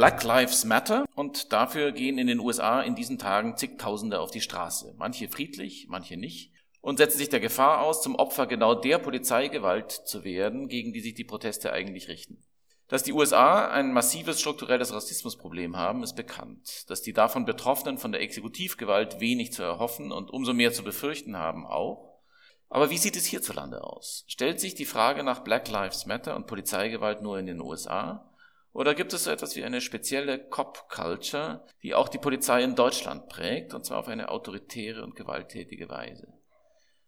Black Lives Matter und dafür gehen in den USA in diesen Tagen zigtausende auf die Straße. Manche friedlich, manche nicht und setzen sich der Gefahr aus, zum Opfer genau der Polizeigewalt zu werden, gegen die sich die Proteste eigentlich richten. Dass die USA ein massives strukturelles Rassismusproblem haben, ist bekannt. Dass die davon Betroffenen von der Exekutivgewalt wenig zu erhoffen und umso mehr zu befürchten haben, auch. Aber wie sieht es hierzulande aus? Stellt sich die Frage nach Black Lives Matter und Polizeigewalt nur in den USA? Oder gibt es so etwas wie eine spezielle Cop-Culture, die auch die Polizei in Deutschland prägt, und zwar auf eine autoritäre und gewalttätige Weise?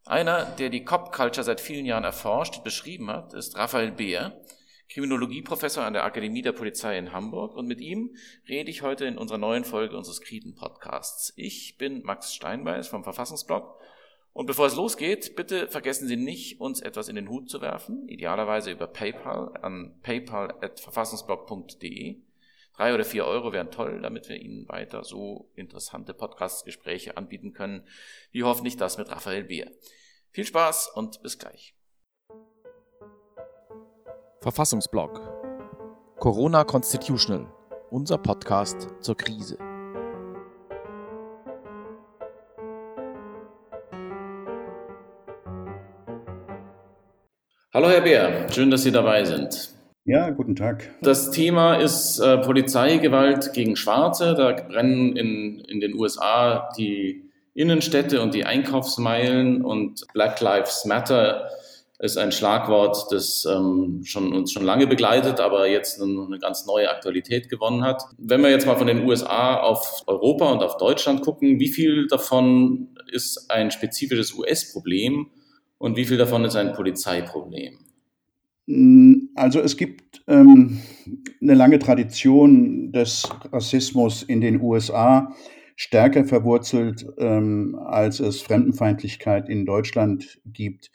Einer, der die Cop-Culture seit vielen Jahren erforscht und beschrieben hat, ist Raphael Beer, Kriminologieprofessor an der Akademie der Polizei in Hamburg. Und mit ihm rede ich heute in unserer neuen Folge unseres Kriten-Podcasts. Ich bin Max Steinbeiß vom Verfassungsblog. Und bevor es losgeht, bitte vergessen Sie nicht, uns etwas in den Hut zu werfen, idealerweise über PayPal an paypal.verfassungsblog.de. Drei oder vier Euro wären toll, damit wir Ihnen weiter so interessante Podcast-Gespräche anbieten können, wie hoffentlich das mit Raphael Beer. Viel Spaß und bis gleich. Verfassungsblog Corona Constitutional, unser Podcast zur Krise. Hallo Herr Beer, schön, dass Sie dabei sind. Ja, guten Tag. Das Thema ist äh, Polizeigewalt gegen Schwarze. Da brennen in, in den USA die Innenstädte und die Einkaufsmeilen und Black Lives Matter ist ein Schlagwort, das ähm, schon, uns schon lange begleitet, aber jetzt eine, eine ganz neue Aktualität gewonnen hat. Wenn wir jetzt mal von den USA auf Europa und auf Deutschland gucken, wie viel davon ist ein spezifisches US-Problem und wie viel davon ist ein Polizeiproblem? Mm, also es gibt ähm, eine lange Tradition des Rassismus in den USA, stärker verwurzelt, ähm, als es Fremdenfeindlichkeit in Deutschland gibt.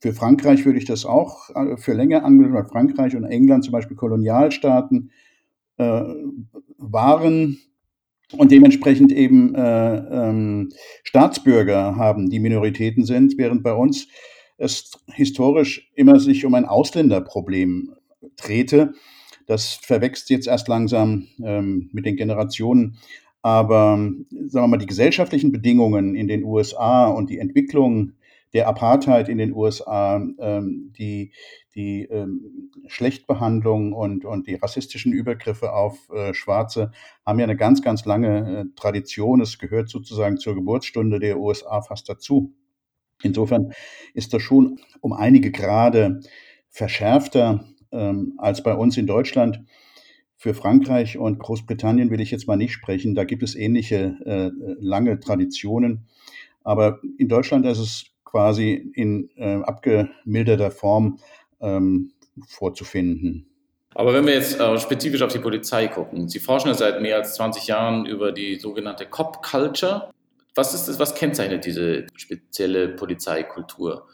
Für Frankreich würde ich das auch äh, für länger angehen, weil Frankreich und England zum Beispiel Kolonialstaaten äh, waren und dementsprechend eben äh, ähm, Staatsbürger haben, die Minoritäten sind, während bei uns es historisch immer sich um ein Ausländerproblem drehte. Das verwächst jetzt erst langsam ähm, mit den Generationen. Aber sagen wir mal, die gesellschaftlichen Bedingungen in den USA und die Entwicklung der Apartheid in den USA, ähm, die, die ähm, Schlechtbehandlung und, und die rassistischen Übergriffe auf äh, Schwarze haben ja eine ganz, ganz lange äh, Tradition. Es gehört sozusagen zur Geburtsstunde der USA fast dazu. Insofern ist das schon um einige Grade verschärfter ähm, als bei uns in Deutschland. Für Frankreich und Großbritannien will ich jetzt mal nicht sprechen. Da gibt es ähnliche äh, lange Traditionen. Aber in Deutschland ist es quasi in äh, abgemilderter Form ähm, vorzufinden. Aber wenn wir jetzt äh, spezifisch auf die Polizei gucken, Sie forschen ja seit mehr als 20 Jahren über die sogenannte Cop-Culture. Was ist das, was kennzeichnet diese spezielle Polizeikultur?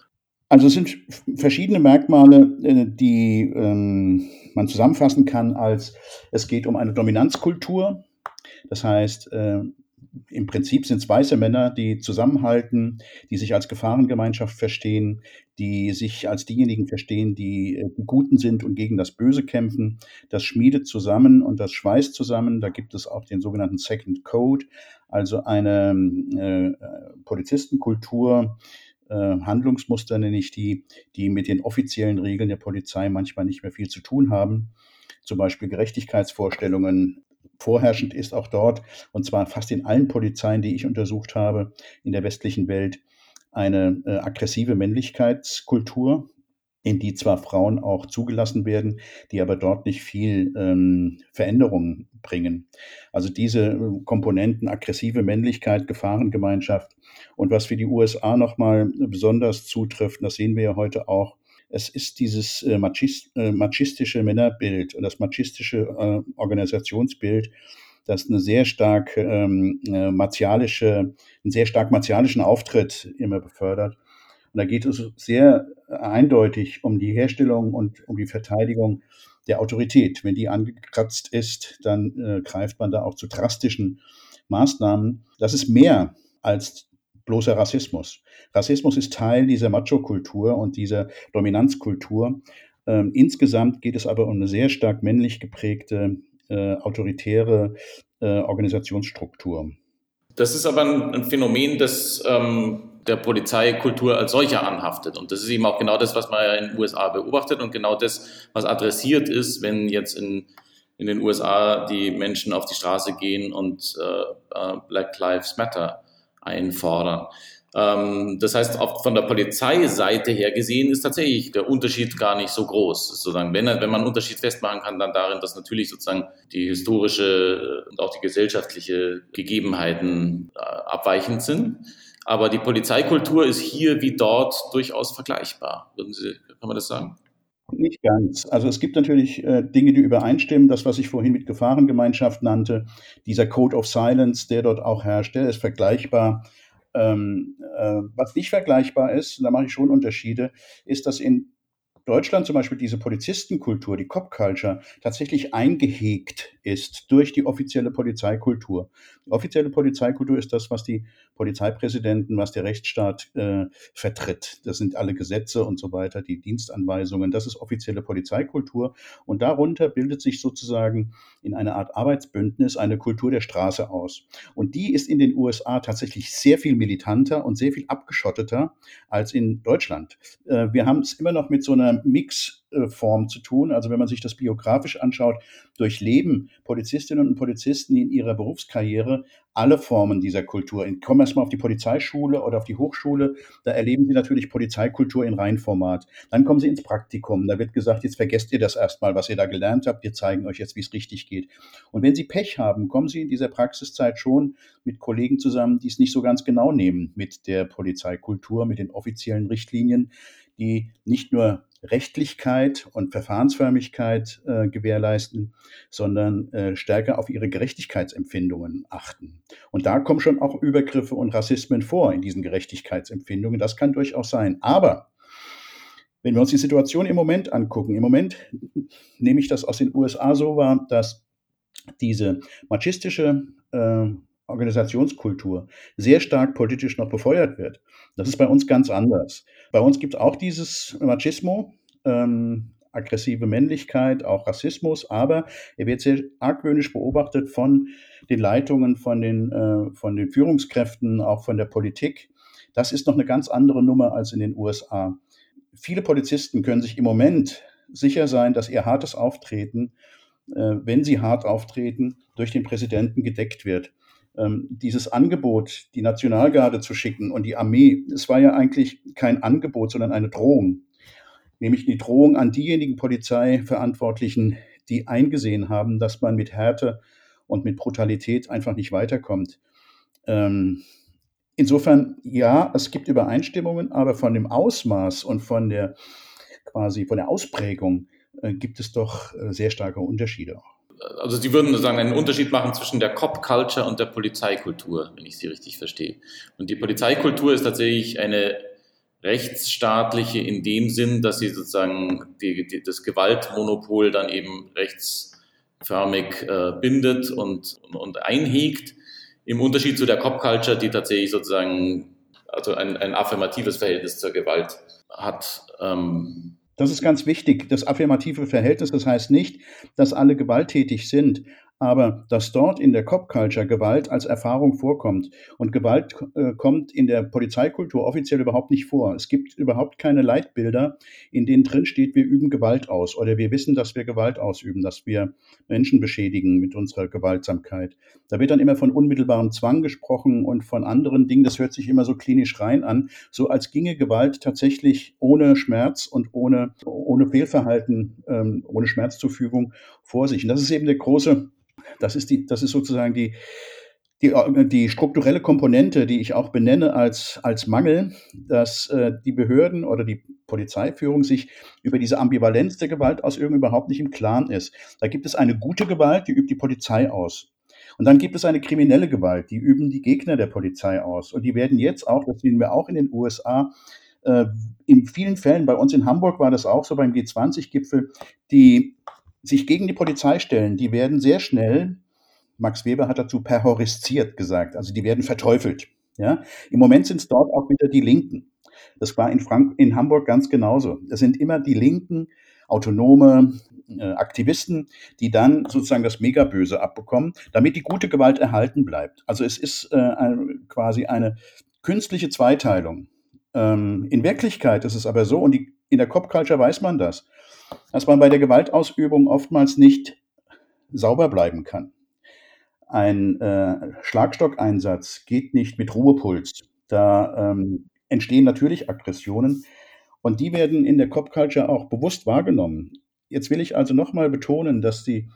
Also es sind verschiedene Merkmale, äh, die ähm, man zusammenfassen kann als es geht um eine Dominanzkultur. Das heißt, äh, im Prinzip sind es weiße Männer, die zusammenhalten, die sich als Gefahrengemeinschaft verstehen, die sich als diejenigen verstehen, die äh, die Guten sind und gegen das Böse kämpfen. Das schmiedet zusammen und das schweißt zusammen. Da gibt es auch den sogenannten Second Code, also eine äh, Polizistenkultur, äh, Handlungsmuster nenne ich die, die mit den offiziellen Regeln der Polizei manchmal nicht mehr viel zu tun haben. Zum Beispiel Gerechtigkeitsvorstellungen, vorherrschend ist auch dort, und zwar fast in allen Polizeien, die ich untersucht habe in der westlichen Welt, eine äh, aggressive Männlichkeitskultur, in die zwar Frauen auch zugelassen werden, die aber dort nicht viel ähm, Veränderungen bringen. Also diese äh, Komponenten, aggressive Männlichkeit, Gefahrengemeinschaft und was für die USA nochmal besonders zutrifft, das sehen wir ja heute auch, es ist dieses äh, machist, äh, machistische Männerbild und das machistische äh, Organisationsbild, das eine sehr stark ähm, äh, martialische, einen sehr stark martialischen Auftritt immer befördert. Und da geht es sehr eindeutig um die Herstellung und um die Verteidigung der Autorität. Wenn die angekratzt ist, dann äh, greift man da auch zu drastischen Maßnahmen. Das ist mehr als bloßer Rassismus. Rassismus ist Teil dieser Macho-Kultur und dieser Dominanzkultur. Ähm, insgesamt geht es aber um eine sehr stark männlich geprägte äh, autoritäre äh, Organisationsstruktur. Das ist aber ein, ein Phänomen, das ähm, der Polizeikultur als solcher anhaftet. Und das ist eben auch genau das, was man ja in den USA beobachtet und genau das, was adressiert ist, wenn jetzt in, in den USA die Menschen auf die Straße gehen und äh, äh Black Lives Matter einfordern. Ähm, das heißt, auch von der Polizeiseite her gesehen ist tatsächlich der Unterschied gar nicht so groß. Sozusagen, wenn, wenn man einen Unterschied festmachen kann, dann darin, dass natürlich sozusagen die historische und auch die gesellschaftliche Gegebenheiten äh, abweichend sind. Aber die Polizeikultur ist hier wie dort durchaus vergleichbar. Würden Sie, kann man das sagen? Nicht ganz. Also es gibt natürlich äh, Dinge, die übereinstimmen. Das, was ich vorhin mit Gefahrengemeinschaft nannte, dieser Code of Silence, der dort auch herrscht, der ist vergleichbar. Ähm, äh, was nicht vergleichbar ist, da mache ich schon Unterschiede, ist, dass in Deutschland zum Beispiel diese Polizistenkultur, die Cop-Culture, tatsächlich eingehegt ist durch die offizielle Polizeikultur. Die offizielle Polizeikultur ist das, was die Polizeipräsidenten, was der Rechtsstaat äh, vertritt. Das sind alle Gesetze und so weiter, die Dienstanweisungen. Das ist offizielle Polizeikultur. Und darunter bildet sich sozusagen in einer Art Arbeitsbündnis eine Kultur der Straße aus. Und die ist in den USA tatsächlich sehr viel militanter und sehr viel abgeschotteter als in Deutschland. Äh, wir haben es immer noch mit so einer Mixform zu tun. Also wenn man sich das biografisch anschaut, durchleben Polizistinnen und Polizisten in ihrer Berufskarriere alle Formen dieser Kultur. Kommen wir erstmal auf die Polizeischule oder auf die Hochschule, da erleben sie natürlich Polizeikultur in Reinformat. Dann kommen sie ins Praktikum, da wird gesagt, jetzt vergesst ihr das erstmal, was ihr da gelernt habt, wir zeigen euch jetzt, wie es richtig geht. Und wenn sie Pech haben, kommen sie in dieser Praxiszeit schon mit Kollegen zusammen, die es nicht so ganz genau nehmen mit der Polizeikultur, mit den offiziellen Richtlinien, die nicht nur Rechtlichkeit und Verfahrensförmigkeit äh, gewährleisten, sondern äh, stärker auf ihre Gerechtigkeitsempfindungen achten. Und da kommen schon auch Übergriffe und Rassismen vor in diesen Gerechtigkeitsempfindungen. Das kann durchaus sein. Aber wenn wir uns die Situation im Moment angucken, im Moment nehme ich das aus den USA so wahr, dass diese machistische äh, Organisationskultur sehr stark politisch noch befeuert wird. Das ist bei uns ganz anders. Bei uns gibt es auch dieses Machismo, ähm, aggressive Männlichkeit, auch Rassismus, aber er wird sehr argwöhnisch beobachtet von den Leitungen, von den, äh, von den Führungskräften, auch von der Politik. Das ist noch eine ganz andere Nummer als in den USA. Viele Polizisten können sich im Moment sicher sein, dass ihr hartes Auftreten, äh, wenn sie hart auftreten, durch den Präsidenten gedeckt wird dieses Angebot, die Nationalgarde zu schicken und die Armee, es war ja eigentlich kein Angebot, sondern eine Drohung. Nämlich die Drohung an diejenigen Polizeiverantwortlichen, die eingesehen haben, dass man mit Härte und mit Brutalität einfach nicht weiterkommt. Ähm, insofern, ja, es gibt Übereinstimmungen, aber von dem Ausmaß und von der quasi von der Ausprägung äh, gibt es doch äh, sehr starke Unterschiede auch also Sie würden sozusagen einen Unterschied machen zwischen der Cop-Culture und der Polizeikultur, wenn ich Sie richtig verstehe. Und die Polizeikultur ist tatsächlich eine rechtsstaatliche in dem Sinn, dass sie sozusagen die, die, das Gewaltmonopol dann eben rechtsförmig äh, bindet und, und einhegt, im Unterschied zu der Cop-Culture, die tatsächlich sozusagen also ein, ein affirmatives Verhältnis zur Gewalt hat. Ähm, das ist ganz wichtig, das affirmative Verhältnis. Das heißt nicht, dass alle gewalttätig sind, aber dass dort in der Cop-Culture Gewalt als Erfahrung vorkommt. Und Gewalt äh, kommt in der Polizeikultur offiziell überhaupt nicht vor. Es gibt überhaupt keine Leitbilder, in denen drin steht, wir üben Gewalt aus oder wir wissen, dass wir Gewalt ausüben, dass wir Menschen beschädigen mit unserer Gewaltsamkeit. Da wird dann immer von unmittelbarem Zwang gesprochen und von anderen Dingen. Das hört sich immer so klinisch rein an, so als ginge Gewalt tatsächlich ohne Schmerz und ohne, ohne Fehlverhalten, ähm, ohne Schmerzzufügung vor sich. Und das ist eben der große das ist, die, das ist sozusagen die, die, die strukturelle Komponente, die ich auch benenne als, als Mangel, dass äh, die Behörden oder die Polizeiführung sich über diese Ambivalenz der Gewaltausübung überhaupt nicht im Klaren ist. Da gibt es eine gute Gewalt, die übt die Polizei aus. Und dann gibt es eine kriminelle Gewalt, die üben die Gegner der Polizei aus. Und die werden jetzt auch, das sehen wir auch in den USA, äh, in vielen Fällen, bei uns in Hamburg war das auch so beim G20-Gipfel, die sich gegen die Polizei stellen, die werden sehr schnell, Max Weber hat dazu perhoristiert gesagt, also die werden verteufelt. Ja? Im Moment sind es dort auch wieder die Linken. Das war in, Frank in Hamburg ganz genauso. Es sind immer die Linken, autonome äh, Aktivisten, die dann sozusagen das Megaböse abbekommen, damit die gute Gewalt erhalten bleibt. Also es ist äh, ein, quasi eine künstliche Zweiteilung. Ähm, in Wirklichkeit ist es aber so, und die, in der Cop-Culture weiß man das, dass man bei der Gewaltausübung oftmals nicht sauber bleiben kann. Ein äh, Schlagstockeinsatz geht nicht mit Ruhepuls. Da ähm, entstehen natürlich Aggressionen und die werden in der Cop-Culture auch bewusst wahrgenommen. Jetzt will ich also nochmal betonen, dass die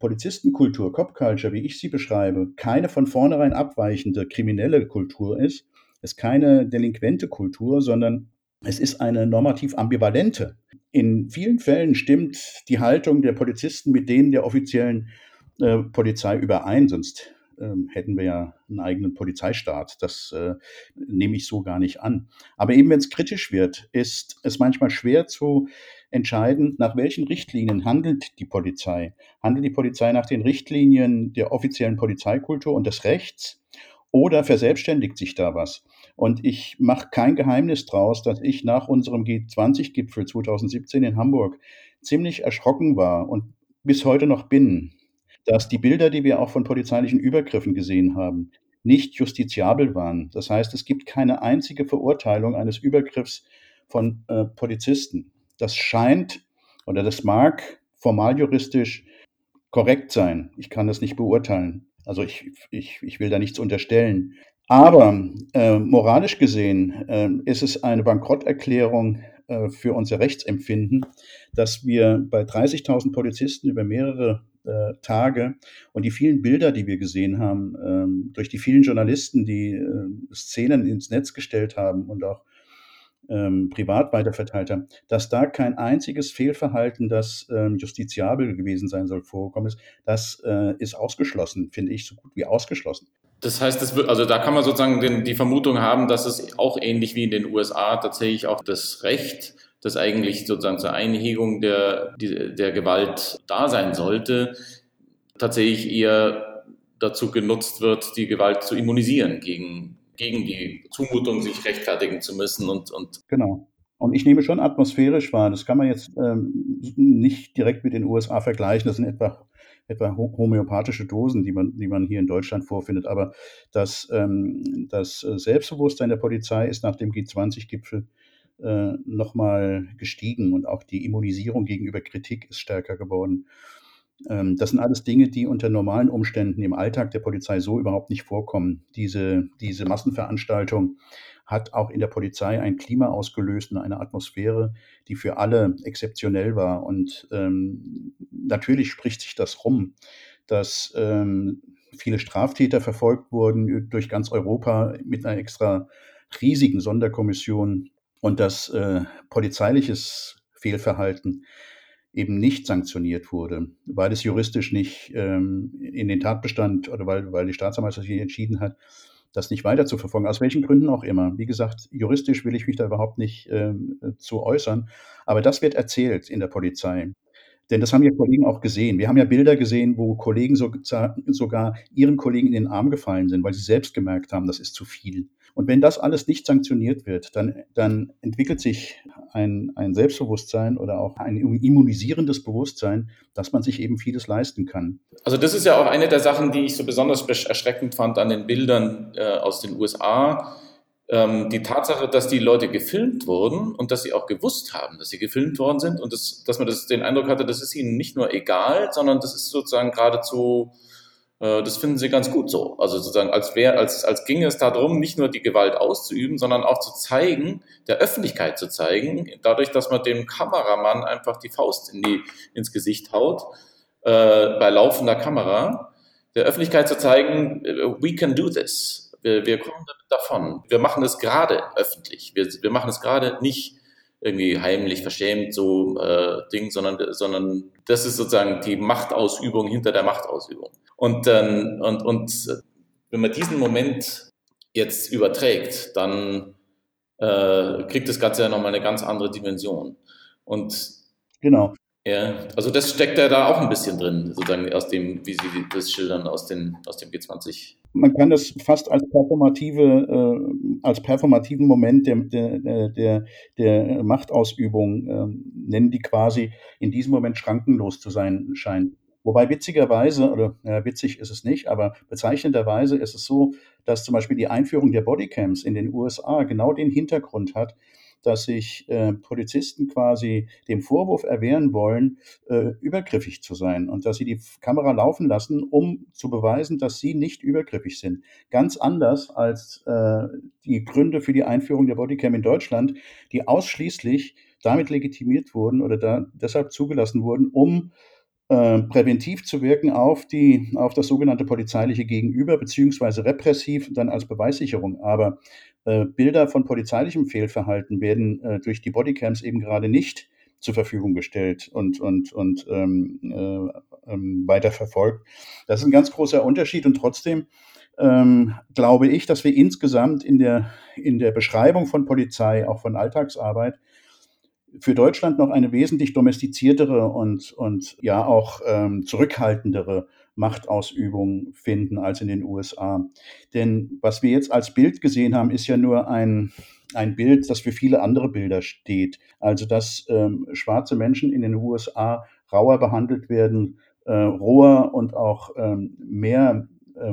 Polizistenkultur, Cop-Culture, wie ich sie beschreibe, keine von vornherein abweichende kriminelle Kultur ist. Es ist keine delinquente Kultur, sondern es ist eine normativ ambivalente. In vielen Fällen stimmt die Haltung der Polizisten mit denen der offiziellen äh, Polizei überein, sonst äh, hätten wir ja einen eigenen Polizeistaat. Das äh, nehme ich so gar nicht an. Aber eben wenn es kritisch wird, ist es manchmal schwer zu entscheiden, nach welchen Richtlinien handelt die Polizei. Handelt die Polizei nach den Richtlinien der offiziellen Polizeikultur und des Rechts oder verselbstständigt sich da was? Und ich mache kein Geheimnis draus, dass ich nach unserem G20-Gipfel 2017 in Hamburg ziemlich erschrocken war und bis heute noch bin, dass die Bilder, die wir auch von polizeilichen Übergriffen gesehen haben, nicht justiziabel waren. Das heißt, es gibt keine einzige Verurteilung eines Übergriffs von äh, Polizisten. Das scheint oder das mag formal juristisch korrekt sein. Ich kann das nicht beurteilen. Also ich, ich, ich will da nichts unterstellen. Aber äh, moralisch gesehen äh, ist es eine Bankrotterklärung äh, für unser Rechtsempfinden, dass wir bei 30.000 Polizisten über mehrere äh, Tage und die vielen Bilder, die wir gesehen haben, ähm, durch die vielen Journalisten, die äh, Szenen ins Netz gestellt haben und auch ähm, privat weiterverteilt haben, dass da kein einziges Fehlverhalten, das ähm, justiziabel gewesen sein soll, vorgekommen ist. Das äh, ist ausgeschlossen, finde ich, so gut wie ausgeschlossen. Das heißt, das wird, also da kann man sozusagen den, die Vermutung haben, dass es auch ähnlich wie in den USA tatsächlich auch das Recht, das eigentlich sozusagen zur Einhegung der, der Gewalt da sein sollte, tatsächlich eher dazu genutzt wird, die Gewalt zu immunisieren gegen, gegen die Zumutung, sich rechtfertigen zu müssen und, und genau. Und ich nehme schon atmosphärisch wahr. Das kann man jetzt ähm, nicht direkt mit den USA vergleichen. Das sind etwa, etwa homöopathische Dosen, die man, die man hier in Deutschland vorfindet. Aber das, ähm, das Selbstbewusstsein der Polizei ist nach dem G20-Gipfel äh, nochmal gestiegen und auch die Immunisierung gegenüber Kritik ist stärker geworden. Ähm, das sind alles Dinge, die unter normalen Umständen im Alltag der Polizei so überhaupt nicht vorkommen. Diese, diese Massenveranstaltung hat auch in der Polizei ein Klima ausgelöst und eine Atmosphäre, die für alle exzeptionell war. Und ähm, natürlich spricht sich das rum, dass ähm, viele Straftäter verfolgt wurden durch ganz Europa mit einer extra riesigen Sonderkommission und dass äh, polizeiliches Fehlverhalten eben nicht sanktioniert wurde, weil es juristisch nicht ähm, in den Tatbestand oder weil, weil die Staatsanwaltschaft entschieden hat, das nicht weiter zu verfolgen, aus welchen Gründen auch immer. Wie gesagt, juristisch will ich mich da überhaupt nicht ähm, zu äußern, aber das wird erzählt in der Polizei. Denn das haben ja Kollegen auch gesehen. Wir haben ja Bilder gesehen, wo Kollegen so, sogar ihren Kollegen in den Arm gefallen sind, weil sie selbst gemerkt haben, das ist zu viel. Und wenn das alles nicht sanktioniert wird, dann, dann entwickelt sich ein, ein Selbstbewusstsein oder auch ein immunisierendes Bewusstsein, dass man sich eben vieles leisten kann. Also das ist ja auch eine der Sachen, die ich so besonders erschreckend fand an den Bildern äh, aus den USA. Ähm, die Tatsache, dass die Leute gefilmt wurden und dass sie auch gewusst haben, dass sie gefilmt worden sind und das, dass man das, den Eindruck hatte, das ist ihnen nicht nur egal, sondern das ist sozusagen geradezu das finden sie ganz gut so. Also sozusagen, als wäre, als, als ginge es darum, nicht nur die Gewalt auszuüben, sondern auch zu zeigen, der Öffentlichkeit zu zeigen, dadurch, dass man dem Kameramann einfach die Faust in die, ins Gesicht haut, äh, bei laufender Kamera, der Öffentlichkeit zu zeigen, äh, we can do this. Wir, wir kommen damit davon. Wir machen es gerade öffentlich. Wir, wir machen es gerade nicht irgendwie heimlich verschämt so äh, Ding, sondern, sondern das ist sozusagen die Machtausübung hinter der Machtausübung. Und, ähm, und, und wenn man diesen Moment jetzt überträgt, dann äh, kriegt das Ganze ja nochmal eine ganz andere Dimension. Und genau. Ja, also das steckt ja da auch ein bisschen drin, sozusagen aus dem, wie Sie das schildern, aus, den, aus dem G20. Man kann das fast als performative, äh, als performativen Moment der, der, der, der Machtausübung äh, nennen, die quasi in diesem Moment schrankenlos zu sein scheint. Wobei witzigerweise, oder ja, witzig ist es nicht, aber bezeichnenderweise ist es so, dass zum Beispiel die Einführung der Bodycams in den USA genau den Hintergrund hat, dass sich äh, Polizisten quasi dem Vorwurf erwehren wollen, äh, übergriffig zu sein und dass sie die Kamera laufen lassen, um zu beweisen, dass sie nicht übergriffig sind. Ganz anders als äh, die Gründe für die Einführung der Bodycam in Deutschland, die ausschließlich damit legitimiert wurden oder da deshalb zugelassen wurden, um äh, präventiv zu wirken auf, die, auf das sogenannte polizeiliche Gegenüber, beziehungsweise repressiv dann als Beweissicherung. Aber äh, Bilder von polizeilichem Fehlverhalten werden äh, durch die Bodycams eben gerade nicht zur Verfügung gestellt und, und, und ähm, äh, ähm, weiter verfolgt. Das ist ein ganz großer Unterschied und trotzdem ähm, glaube ich, dass wir insgesamt in der, in der Beschreibung von Polizei, auch von Alltagsarbeit, für Deutschland noch eine wesentlich domestiziertere und, und ja auch ähm, zurückhaltendere Machtausübung finden als in den USA. Denn was wir jetzt als Bild gesehen haben, ist ja nur ein, ein Bild, das für viele andere Bilder steht. Also dass ähm, schwarze Menschen in den USA rauer behandelt werden, äh, roher und auch ähm, mehr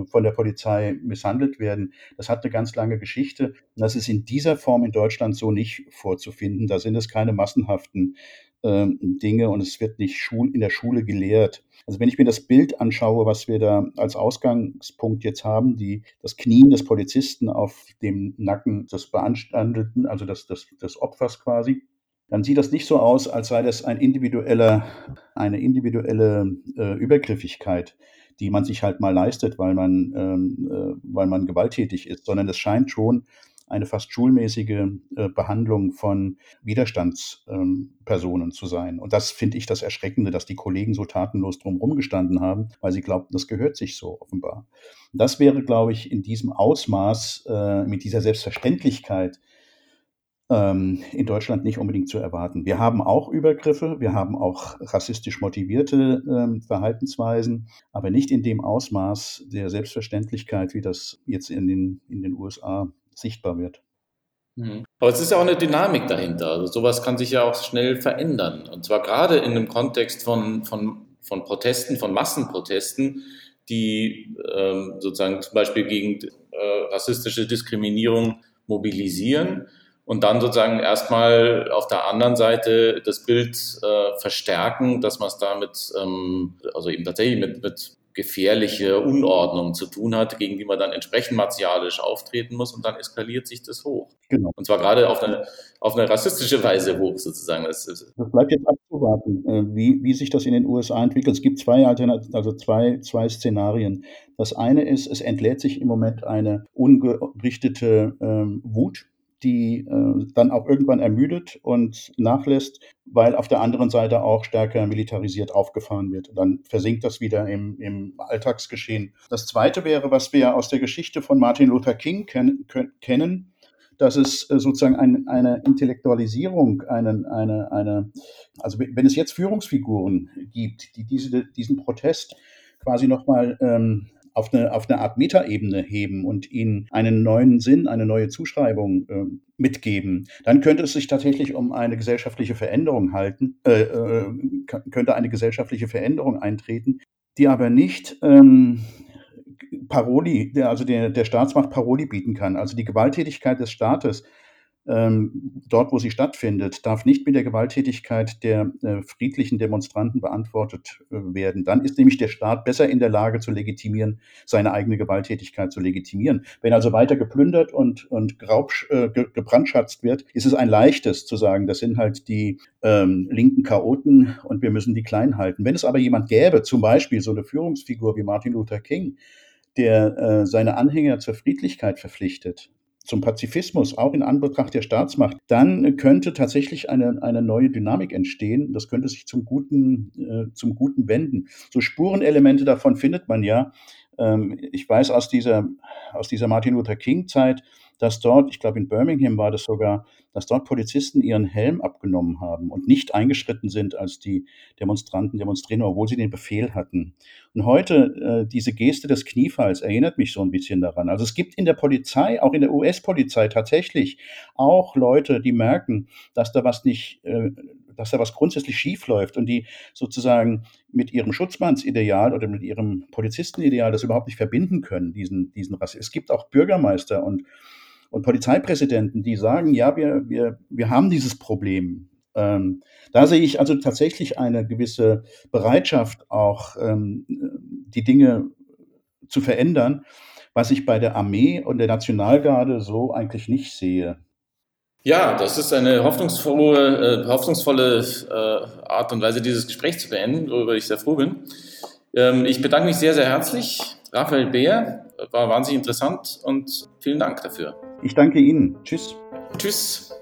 von der Polizei misshandelt werden. Das hat eine ganz lange Geschichte. Und das ist in dieser Form in Deutschland so nicht vorzufinden. Da sind es keine massenhaften äh, Dinge und es wird nicht in der Schule gelehrt. Also wenn ich mir das Bild anschaue, was wir da als Ausgangspunkt jetzt haben, die, das Knien des Polizisten auf dem Nacken des Beanstandeten, also des, des, des Opfers quasi, dann sieht das nicht so aus, als sei das ein individueller, eine individuelle äh, Übergriffigkeit die man sich halt mal leistet, weil man, ähm, äh, weil man gewalttätig ist, sondern es scheint schon eine fast schulmäßige äh, Behandlung von Widerstandspersonen ähm, zu sein. Und das finde ich das Erschreckende, dass die Kollegen so tatenlos drumherum gestanden haben, weil sie glaubten, das gehört sich so offenbar. Das wäre, glaube ich, in diesem Ausmaß, äh, mit dieser Selbstverständlichkeit ähm, in Deutschland nicht unbedingt zu erwarten. Wir haben auch Übergriffe, wir haben auch rassistisch motivierte ähm, Verhaltensweisen, aber nicht in dem Ausmaß der Selbstverständlichkeit, wie das jetzt in den, in den USA sichtbar wird. Mhm. Aber es ist ja auch eine Dynamik dahinter. Also sowas kann sich ja auch schnell verändern. Und zwar gerade in einem Kontext von, von, von Protesten, von Massenprotesten, die ähm, sozusagen zum Beispiel gegen äh, rassistische Diskriminierung mobilisieren und dann sozusagen erstmal auf der anderen Seite das Bild äh, verstärken, dass man es damit, ähm, also eben tatsächlich mit, mit gefährliche Unordnung zu tun hat, gegen die man dann entsprechend martialisch auftreten muss und dann eskaliert sich das hoch. Genau. Und zwar gerade auf eine, auf eine rassistische Weise hoch sozusagen. Das, das bleibt jetzt abzuwarten, äh, wie, wie sich das in den USA entwickelt. Es gibt zwei Alternativen, also zwei, zwei Szenarien. Das eine ist, es entlädt sich im Moment eine ungerichtete ähm, Wut die äh, dann auch irgendwann ermüdet und nachlässt, weil auf der anderen Seite auch stärker militarisiert aufgefahren wird. Dann versinkt das wieder im, im Alltagsgeschehen. Das Zweite wäre, was wir aus der Geschichte von Martin Luther King ken kennen, dass es äh, sozusagen ein, eine Intellektualisierung, einen, eine, eine, also wenn es jetzt Führungsfiguren gibt, die diese, diesen Protest quasi nochmal ähm, auf eine, auf eine Art Metaebene heben und ihnen einen neuen Sinn, eine neue Zuschreibung äh, mitgeben, dann könnte es sich tatsächlich um eine gesellschaftliche Veränderung halten, äh, äh, könnte eine gesellschaftliche Veränderung eintreten, die aber nicht ähm, Paroli, also der, der Staatsmacht Paroli bieten kann. Also die Gewalttätigkeit des Staates ähm, dort, wo sie stattfindet, darf nicht mit der Gewalttätigkeit der äh, friedlichen Demonstranten beantwortet äh, werden. Dann ist nämlich der Staat besser in der Lage zu legitimieren, seine eigene Gewalttätigkeit zu legitimieren. Wenn also weiter geplündert und, und Graub, äh, gebrandschatzt wird, ist es ein leichtes zu sagen, das sind halt die ähm, linken Chaoten und wir müssen die klein halten. Wenn es aber jemand gäbe, zum Beispiel so eine Führungsfigur wie Martin Luther King, der äh, seine Anhänger zur Friedlichkeit verpflichtet, zum Pazifismus, auch in Anbetracht der Staatsmacht, dann könnte tatsächlich eine, eine neue Dynamik entstehen. Das könnte sich zum Guten, äh, zum Guten wenden. So Spurenelemente davon findet man ja. Ähm, ich weiß aus dieser, aus dieser Martin Luther King-Zeit, dass dort, ich glaube in Birmingham war das sogar, dass dort Polizisten ihren Helm abgenommen haben und nicht eingeschritten sind, als die Demonstranten demonstrieren, obwohl sie den Befehl hatten. Und heute äh, diese Geste des Kniefalls erinnert mich so ein bisschen daran. Also es gibt in der Polizei, auch in der US-Polizei tatsächlich auch Leute, die merken, dass da was nicht äh, dass da was grundsätzlich schief läuft und die sozusagen mit ihrem Schutzmannsideal oder mit ihrem Polizistenideal das überhaupt nicht verbinden können, diesen, diesen Rassismus. Es gibt auch Bürgermeister und, und Polizeipräsidenten, die sagen, ja, wir, wir, wir haben dieses Problem. Ähm, da sehe ich also tatsächlich eine gewisse Bereitschaft, auch ähm, die Dinge zu verändern, was ich bei der Armee und der Nationalgarde so eigentlich nicht sehe. Ja, das ist eine hoffnungsvolle, äh, hoffnungsvolle äh, Art und Weise, dieses Gespräch zu beenden, worüber ich sehr froh bin. Ähm, ich bedanke mich sehr, sehr herzlich. Raphael Beer war wahnsinnig interessant und vielen Dank dafür. Ich danke Ihnen. Tschüss. Tschüss.